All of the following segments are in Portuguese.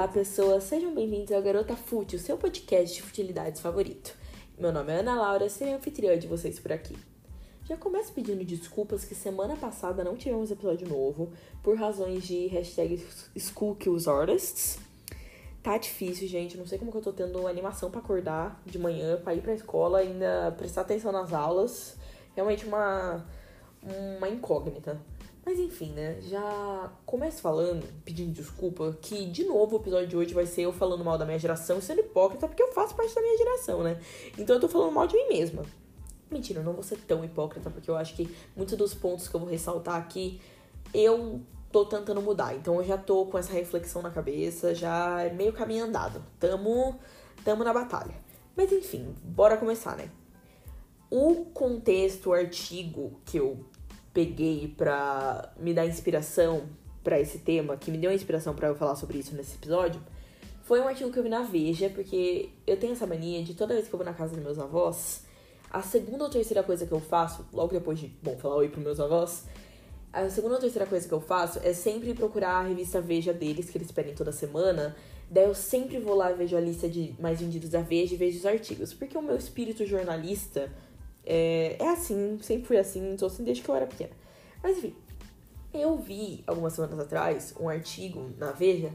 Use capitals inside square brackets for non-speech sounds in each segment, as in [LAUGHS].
Olá, pessoas, sejam bem-vindos ao Garota Fútil, seu podcast de futilidades favorito. Meu nome é Ana Laura, serei anfitriã de vocês por aqui. Já começo pedindo desculpas que semana passada não tivemos episódio novo, por razões de hashtag SchoolKillsArtists. Tá difícil, gente, não sei como que eu tô tendo animação para acordar de manhã, para ir pra escola, ainda prestar atenção nas aulas. Realmente uma, uma incógnita. Mas enfim, né? Já começo falando, pedindo desculpa, que de novo o episódio de hoje vai ser eu falando mal da minha geração sendo hipócrita, porque eu faço parte da minha geração, né? Então eu tô falando mal de mim mesma. Mentira, eu não vou ser tão hipócrita, porque eu acho que muitos dos pontos que eu vou ressaltar aqui, eu tô tentando mudar. Então eu já tô com essa reflexão na cabeça, já é meio caminho andado. Tamo, tamo na batalha. Mas enfim, bora começar, né? O contexto, o artigo que eu peguei pra me dar inspiração para esse tema, que me deu inspiração para eu falar sobre isso nesse episódio, foi um artigo que eu vi na Veja, porque eu tenho essa mania de toda vez que eu vou na casa dos meus avós, a segunda ou terceira coisa que eu faço, logo depois de, bom, falar oi pros meus avós, a segunda ou terceira coisa que eu faço é sempre procurar a revista Veja deles, que eles pedem toda semana. Daí eu sempre vou lá e vejo a lista de mais vendidos da Veja e vejo os artigos. Porque o meu espírito jornalista é, é assim, sempre fui assim, sou assim desde que eu era pequena. Mas enfim, eu vi algumas semanas atrás um artigo na Veja.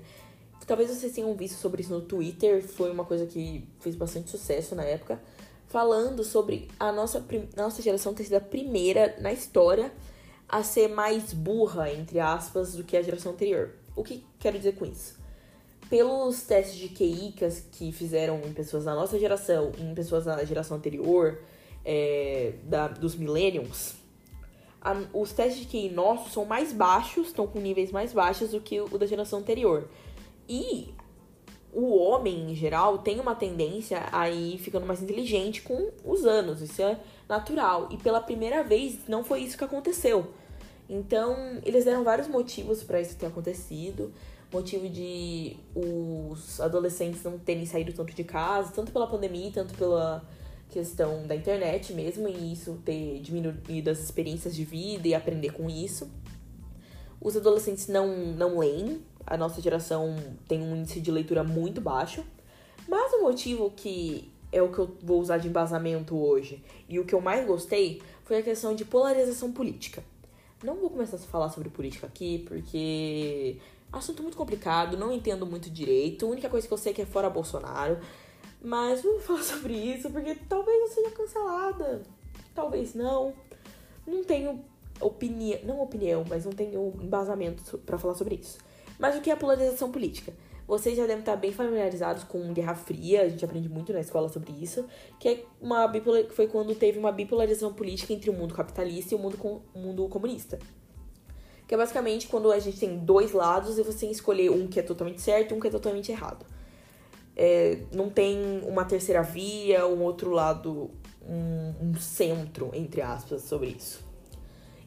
Talvez vocês tenham visto sobre isso no Twitter, foi uma coisa que fez bastante sucesso na época. Falando sobre a nossa, nossa geração ter sido a primeira na história a ser mais burra, entre aspas, do que a geração anterior. O que quero dizer com isso? Pelos testes de QI que fizeram em pessoas da nossa geração e em pessoas da geração anterior, é, da, dos millennials, a, os testes de QI nossos são mais baixos, estão com níveis mais baixos do que o da geração anterior. E o homem, em geral, tem uma tendência a ir ficando mais inteligente com os anos. Isso é natural. E pela primeira vez, não foi isso que aconteceu. Então, eles deram vários motivos para isso ter acontecido. Motivo de os adolescentes não terem saído tanto de casa, tanto pela pandemia, tanto pela questão da internet mesmo, e isso ter diminuído as experiências de vida e aprender com isso. Os adolescentes não, não leem, a nossa geração tem um índice de leitura muito baixo. Mas o motivo que é o que eu vou usar de embasamento hoje e o que eu mais gostei foi a questão de polarização política. Não vou começar a falar sobre política aqui porque assunto muito complicado, não entendo muito direito. A única coisa que eu sei é que é fora Bolsonaro. Mas vamos falar [LAUGHS] sobre isso porque talvez eu seja cancelada, talvez não. Não tenho opinião, não opinião, mas não tenho embasamento para falar sobre isso. Mas o que é polarização política? Vocês já devem estar bem familiarizados com Guerra Fria, a gente aprende muito na escola sobre isso, que é uma bipolar... foi quando teve uma bipolarização política entre o mundo capitalista e o mundo, com... o mundo comunista. Que é basicamente quando a gente tem dois lados e você tem que escolher um que é totalmente certo e um que é totalmente errado. É, não tem uma terceira via, um outro lado, um, um centro, entre aspas, sobre isso.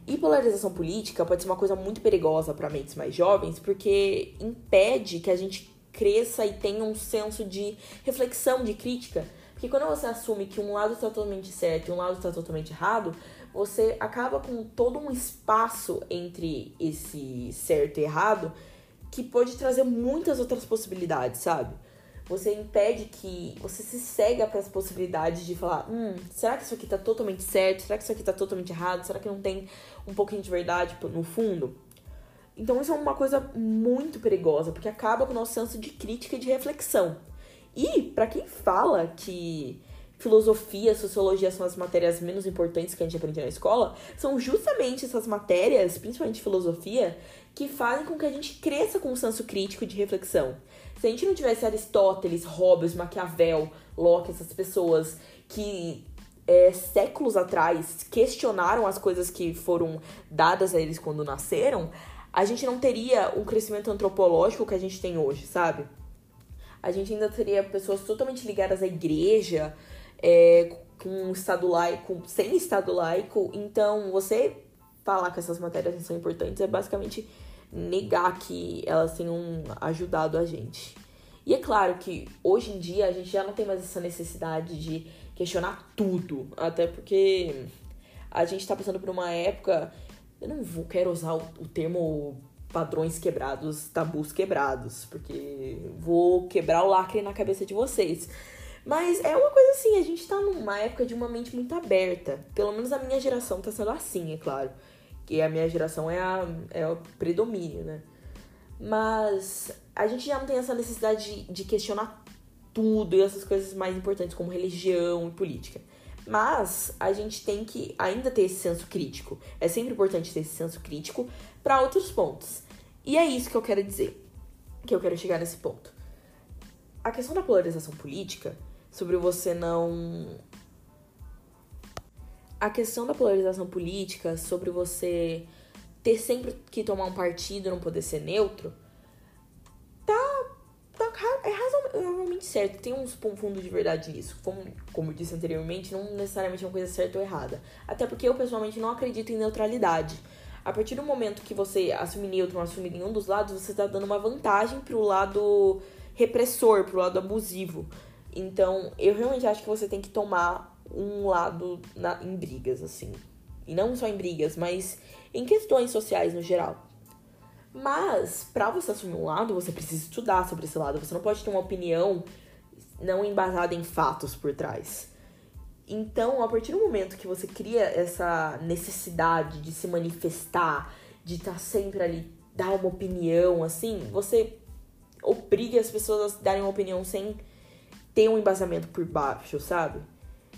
E polarização política pode ser uma coisa muito perigosa para mentes mais jovens, porque impede que a gente cresça e tenha um senso de reflexão, de crítica. Porque quando você assume que um lado está totalmente certo e um lado está totalmente errado, você acaba com todo um espaço entre esse certo e errado que pode trazer muitas outras possibilidades, sabe? Você impede que você se cega para as possibilidades de falar, hum, será que isso aqui tá totalmente certo? Será que isso aqui tá totalmente errado? Será que não tem um pouquinho de verdade no fundo? Então isso é uma coisa muito perigosa, porque acaba com o nosso senso de crítica e de reflexão. E para quem fala que filosofia, sociologia são as matérias menos importantes que a gente aprende na escola, são justamente essas matérias, principalmente filosofia, que fazem com que a gente cresça com um senso crítico de reflexão. Se a gente não tivesse Aristóteles, Hobbes, Maquiavel, Locke, essas pessoas que é, séculos atrás questionaram as coisas que foram dadas a eles quando nasceram, a gente não teria o crescimento antropológico que a gente tem hoje, sabe? A gente ainda teria pessoas totalmente ligadas à igreja, é, com Estado laico, sem Estado laico. Então, você falar que essas matérias são importantes é basicamente negar que elas tenham ajudado a gente. E é claro que hoje em dia a gente já não tem mais essa necessidade de questionar tudo, até porque a gente tá passando por uma época, eu não vou, quero usar o, o termo padrões quebrados, tabus quebrados, porque vou quebrar o lacre na cabeça de vocês. Mas é uma coisa assim, a gente tá numa época de uma mente muito aberta. Pelo menos a minha geração tá sendo assim, é claro. Que a minha geração é, a, é o predomínio, né? Mas a gente já não tem essa necessidade de, de questionar tudo e essas coisas mais importantes como religião e política. Mas a gente tem que ainda ter esse senso crítico. É sempre importante ter esse senso crítico para outros pontos. E é isso que eu quero dizer. Que eu quero chegar nesse ponto. A questão da polarização política, sobre você não. A questão da polarização política, sobre você ter sempre que tomar um partido, não poder ser neutro, é razoavelmente certo. Tem uns fundo de verdade nisso. Como, como eu disse anteriormente, não necessariamente é uma coisa certa ou errada. Até porque eu, pessoalmente, não acredito em neutralidade. A partir do momento que você assume neutro ou assume nenhum dos lados, você está dando uma vantagem pro lado repressor, pro lado abusivo. Então, eu realmente acho que você tem que tomar um lado na, em brigas, assim. E não só em brigas, mas em questões sociais no geral. Mas, para você assumir um lado, você precisa estudar sobre esse lado. Você não pode ter uma opinião não embasada em fatos por trás. Então, a partir do momento que você cria essa necessidade de se manifestar, de estar tá sempre ali, dar uma opinião, assim, você obriga as pessoas a darem uma opinião sem ter um embasamento por baixo, sabe?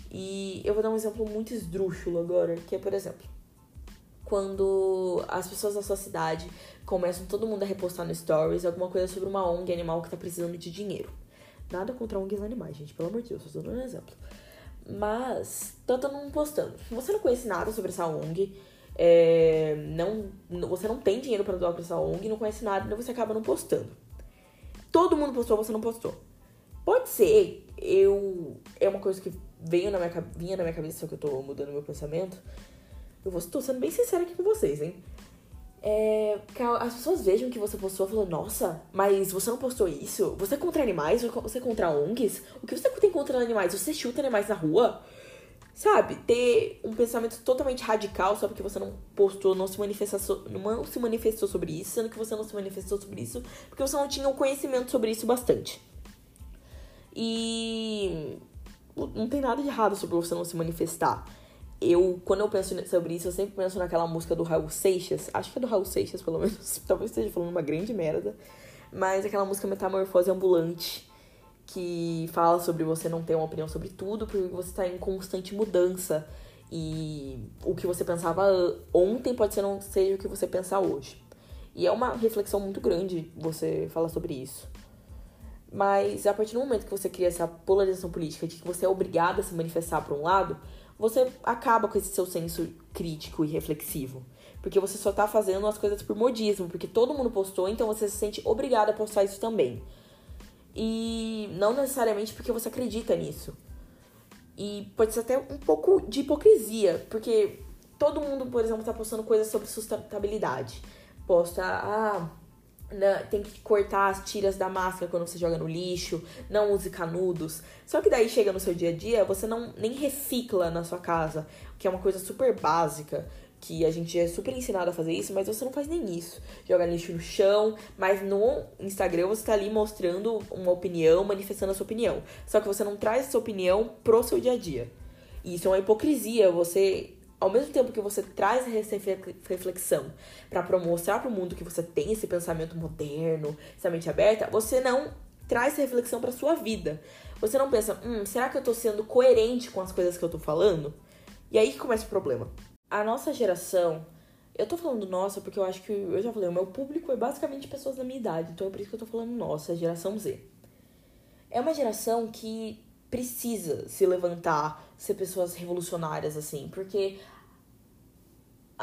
E eu vou dar um exemplo muito esdrúxulo agora, que é, por exemplo, quando as pessoas da sua cidade começam todo mundo a repostar no stories alguma coisa sobre uma ONG animal que tá precisando de dinheiro. Nada contra ONGs animais, gente, pelo amor de Deus, tô dando um exemplo. Mas, tá todo mundo postando. Você não conhece nada sobre essa ONG, é, não, você não tem dinheiro para doar pra essa ONG, não conhece nada, então você acaba não postando. Todo mundo postou, você não postou. Pode ser, eu. É uma coisa que veio na minha, vinha na minha cabeça, só que eu tô mudando meu pensamento. Eu vou, tô sendo bem sincera aqui com vocês, hein? é, as pessoas vejam que você postou e falam, nossa, mas você não postou isso? Você é contra animais? Você é contra ONGs? O que você tem contra animais? Você chuta animais na rua? Sabe? Ter um pensamento totalmente radical só porque você não postou, não se, manifestou, não se manifestou sobre isso, sendo que você não se manifestou sobre isso porque você não tinha um conhecimento sobre isso bastante. E não tem nada de errado sobre você não se manifestar eu, quando eu penso sobre isso, eu sempre penso naquela música do Raul Seixas. Acho que é do Raul Seixas, pelo menos. [LAUGHS] Talvez esteja falando uma grande merda. Mas aquela música Metamorfose Ambulante, que fala sobre você não ter uma opinião sobre tudo, porque você está em constante mudança. E o que você pensava ontem pode ser não seja o que você pensa hoje. E é uma reflexão muito grande você falar sobre isso. Mas a partir do momento que você cria essa polarização política de que você é obrigado a se manifestar por um lado, você acaba com esse seu senso crítico e reflexivo. Porque você só tá fazendo as coisas por modismo, porque todo mundo postou, então você se sente obrigado a postar isso também. E não necessariamente porque você acredita nisso. E pode ser até um pouco de hipocrisia, porque todo mundo, por exemplo, tá postando coisas sobre sustentabilidade. Posta, ah, né, tem que cortar as tiras da máscara quando você joga no lixo, não use canudos. Só que daí chega no seu dia a dia, você não nem recicla na sua casa, que é uma coisa super básica, que a gente é super ensinado a fazer isso, mas você não faz nem isso. Joga lixo no chão, mas no Instagram você tá ali mostrando uma opinião, manifestando a sua opinião. Só que você não traz essa opinião pro seu dia a dia. E isso é uma hipocrisia, você ao mesmo tempo que você traz essa reflexão para mostrar para o mundo que você tem esse pensamento moderno, essa mente aberta, você não traz essa reflexão para sua vida. Você não pensa, hum, será que eu tô sendo coerente com as coisas que eu tô falando? E aí que começa o problema. A nossa geração, eu tô falando nossa porque eu acho que, eu já falei, o meu público é basicamente pessoas da minha idade, então é por isso que eu tô falando nossa, geração Z. É uma geração que precisa se levantar, ser pessoas revolucionárias, assim, porque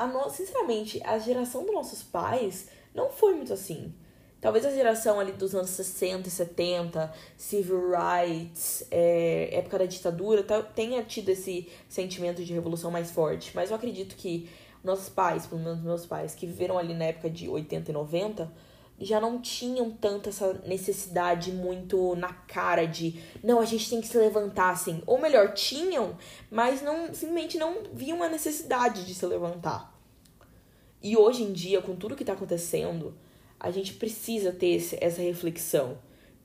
a no... sinceramente, a geração dos nossos pais não foi muito assim. Talvez a geração ali dos anos 60 e 70, civil rights, é, época da ditadura, tenha tido esse sentimento de revolução mais forte. Mas eu acredito que nossos pais, pelo menos meus pais, que viveram ali na época de 80 e 90, já não tinham tanto essa necessidade muito na cara de não, a gente tem que se levantar assim. Ou melhor, tinham, mas não simplesmente não viam a necessidade de se levantar. E hoje em dia, com tudo que tá acontecendo, a gente precisa ter esse, essa reflexão,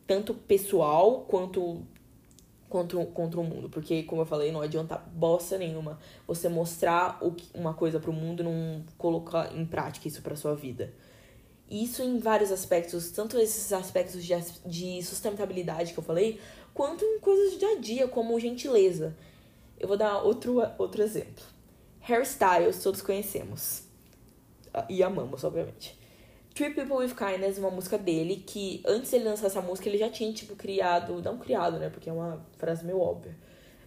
tanto pessoal quanto contra, contra o mundo. Porque, como eu falei, não adianta bosta nenhuma você mostrar o uma coisa pro mundo e não colocar em prática isso pra sua vida. Isso em vários aspectos, tanto esses aspectos de, de sustentabilidade que eu falei, quanto em coisas do dia a dia, como gentileza. Eu vou dar outro, outro exemplo. Hairstyles, todos conhecemos. E amamos, obviamente. Three People with Kindness, uma música dele, que antes ele lançar essa música, ele já tinha, tipo, criado. Não criado, né? Porque é uma frase meio óbvia.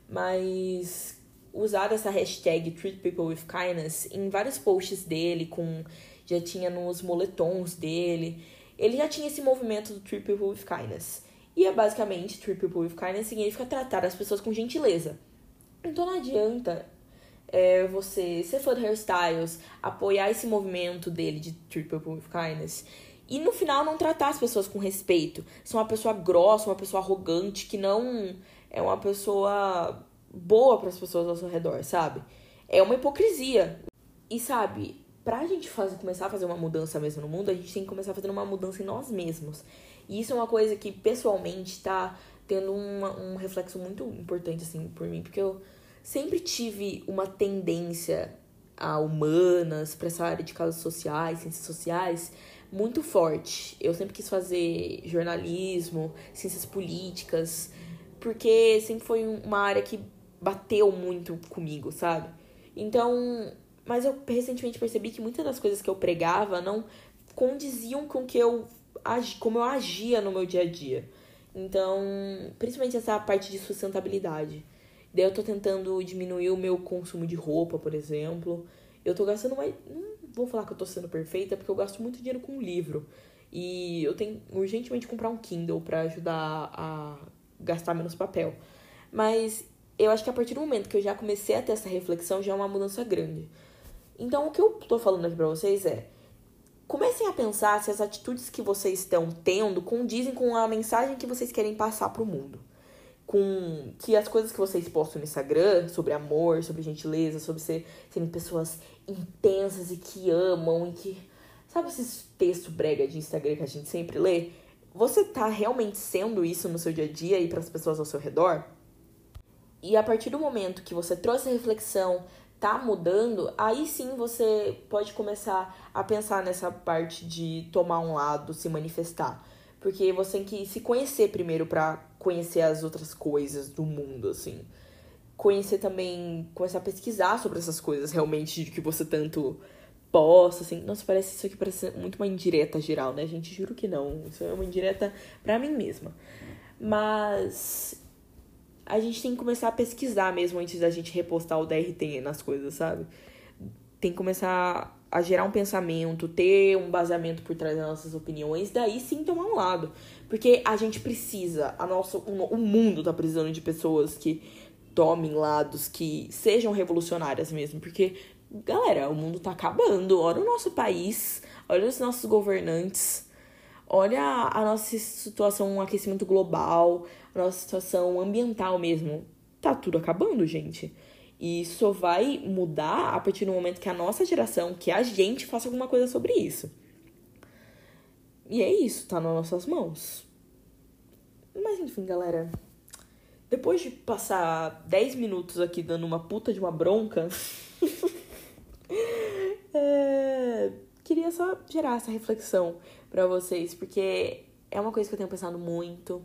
Mas usado essa hashtag Treat People with Kindness em vários posts dele, com. Já tinha nos moletons dele. Ele já tinha esse movimento do Treat People with Kindness. E é basicamente, Treat People with Kindness significa tratar as pessoas com gentileza. Então não adianta é, você ser fã de hairstyles, apoiar esse movimento dele de Treat People with Kindness. E no final não tratar as pessoas com respeito. Ser uma pessoa grossa, uma pessoa arrogante, que não é uma pessoa boa para as pessoas ao seu redor, sabe? É uma hipocrisia. E sabe, pra gente fazer, começar a fazer uma mudança mesmo no mundo, a gente tem que começar fazendo uma mudança em nós mesmos. E isso é uma coisa que pessoalmente tá tendo uma, um reflexo muito importante, assim, por mim, porque eu sempre tive uma tendência a humanas, para essa área de causas sociais, ciências sociais, muito forte. Eu sempre quis fazer jornalismo, ciências políticas, porque sempre foi uma área que bateu muito comigo, sabe? Então, mas eu recentemente percebi que muitas das coisas que eu pregava não condiziam com que eu como eu agia no meu dia a dia. Então, principalmente essa parte de sustentabilidade. Daí eu tô tentando diminuir o meu consumo de roupa, por exemplo. Eu tô gastando mais. Não vou falar que eu tô sendo perfeita, porque eu gasto muito dinheiro com livro. E eu tenho urgentemente comprar um Kindle para ajudar a gastar menos papel. Mas eu acho que a partir do momento que eu já comecei a ter essa reflexão, já é uma mudança grande. Então, o que eu tô falando aqui pra vocês é: comecem a pensar se as atitudes que vocês estão tendo condizem com a mensagem que vocês querem passar pro mundo com que as coisas que vocês postam no Instagram sobre amor, sobre gentileza, sobre ser, serem pessoas intensas e que amam e que. Sabe esses textos brega de Instagram que a gente sempre lê? Você tá realmente sendo isso no seu dia a dia e para as pessoas ao seu redor? E a partir do momento que você trouxe a reflexão, tá mudando, aí sim você pode começar a pensar nessa parte de tomar um lado, se manifestar. Porque você tem que se conhecer primeiro para conhecer as outras coisas do mundo, assim. Conhecer também, começar a pesquisar sobre essas coisas realmente de que você tanto posta, assim. Nossa, parece isso aqui parece muito uma indireta geral, né, gente? Juro que não. Isso é uma indireta para mim mesma. Mas a gente tem que começar a pesquisar mesmo antes da gente repostar o DRT nas coisas, sabe? Tem que começar a gerar um pensamento, ter um baseamento por trás das nossas opiniões, daí sim tomar um lado. Porque a gente precisa, a nossa, o mundo tá precisando de pessoas que tomem lados, que sejam revolucionárias mesmo. Porque, galera, o mundo tá acabando. Olha o nosso país, olha os nossos governantes, olha a nossa situação, um aquecimento global, a nossa situação ambiental mesmo. Tá tudo acabando, gente. E só vai mudar a partir do momento que a nossa geração, que a gente, faça alguma coisa sobre isso. E é isso, tá nas nossas mãos. Mas enfim, galera. Depois de passar 10 minutos aqui dando uma puta de uma bronca, [LAUGHS] é... queria só gerar essa reflexão para vocês, porque é uma coisa que eu tenho pensado muito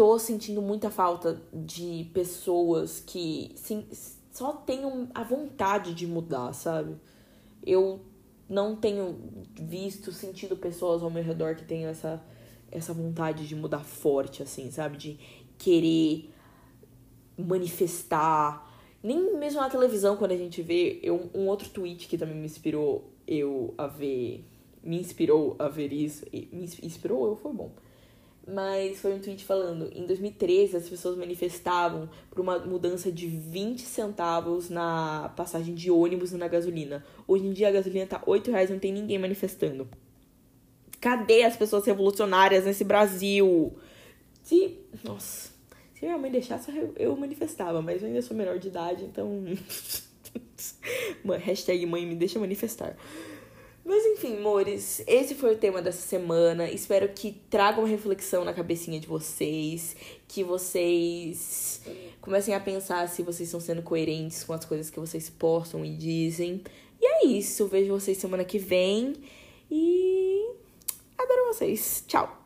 tô sentindo muita falta de pessoas que sim, só tenham a vontade de mudar, sabe? Eu não tenho visto, sentido pessoas ao meu redor que tenham essa, essa vontade de mudar forte, assim, sabe? De querer manifestar. Nem mesmo na televisão, quando a gente vê. Eu, um outro tweet que também me inspirou eu a ver. Me inspirou a ver isso. Me inspirou eu, foi bom mas foi um tweet falando: em 2013 as pessoas manifestavam por uma mudança de 20 centavos na passagem de ônibus e na gasolina. Hoje em dia a gasolina tá 8 reais e não tem ninguém manifestando. Cadê as pessoas revolucionárias nesse Brasil? Se. Nossa. Se minha mãe deixasse, eu manifestava, mas eu ainda sou menor de idade, então. [LAUGHS] Hashtag mãe me deixa manifestar. Mas enfim, amores, esse foi o tema dessa semana. Espero que traga uma reflexão na cabecinha de vocês, que vocês comecem a pensar se vocês estão sendo coerentes com as coisas que vocês postam e dizem. E é isso, vejo vocês semana que vem e adoro vocês. Tchau.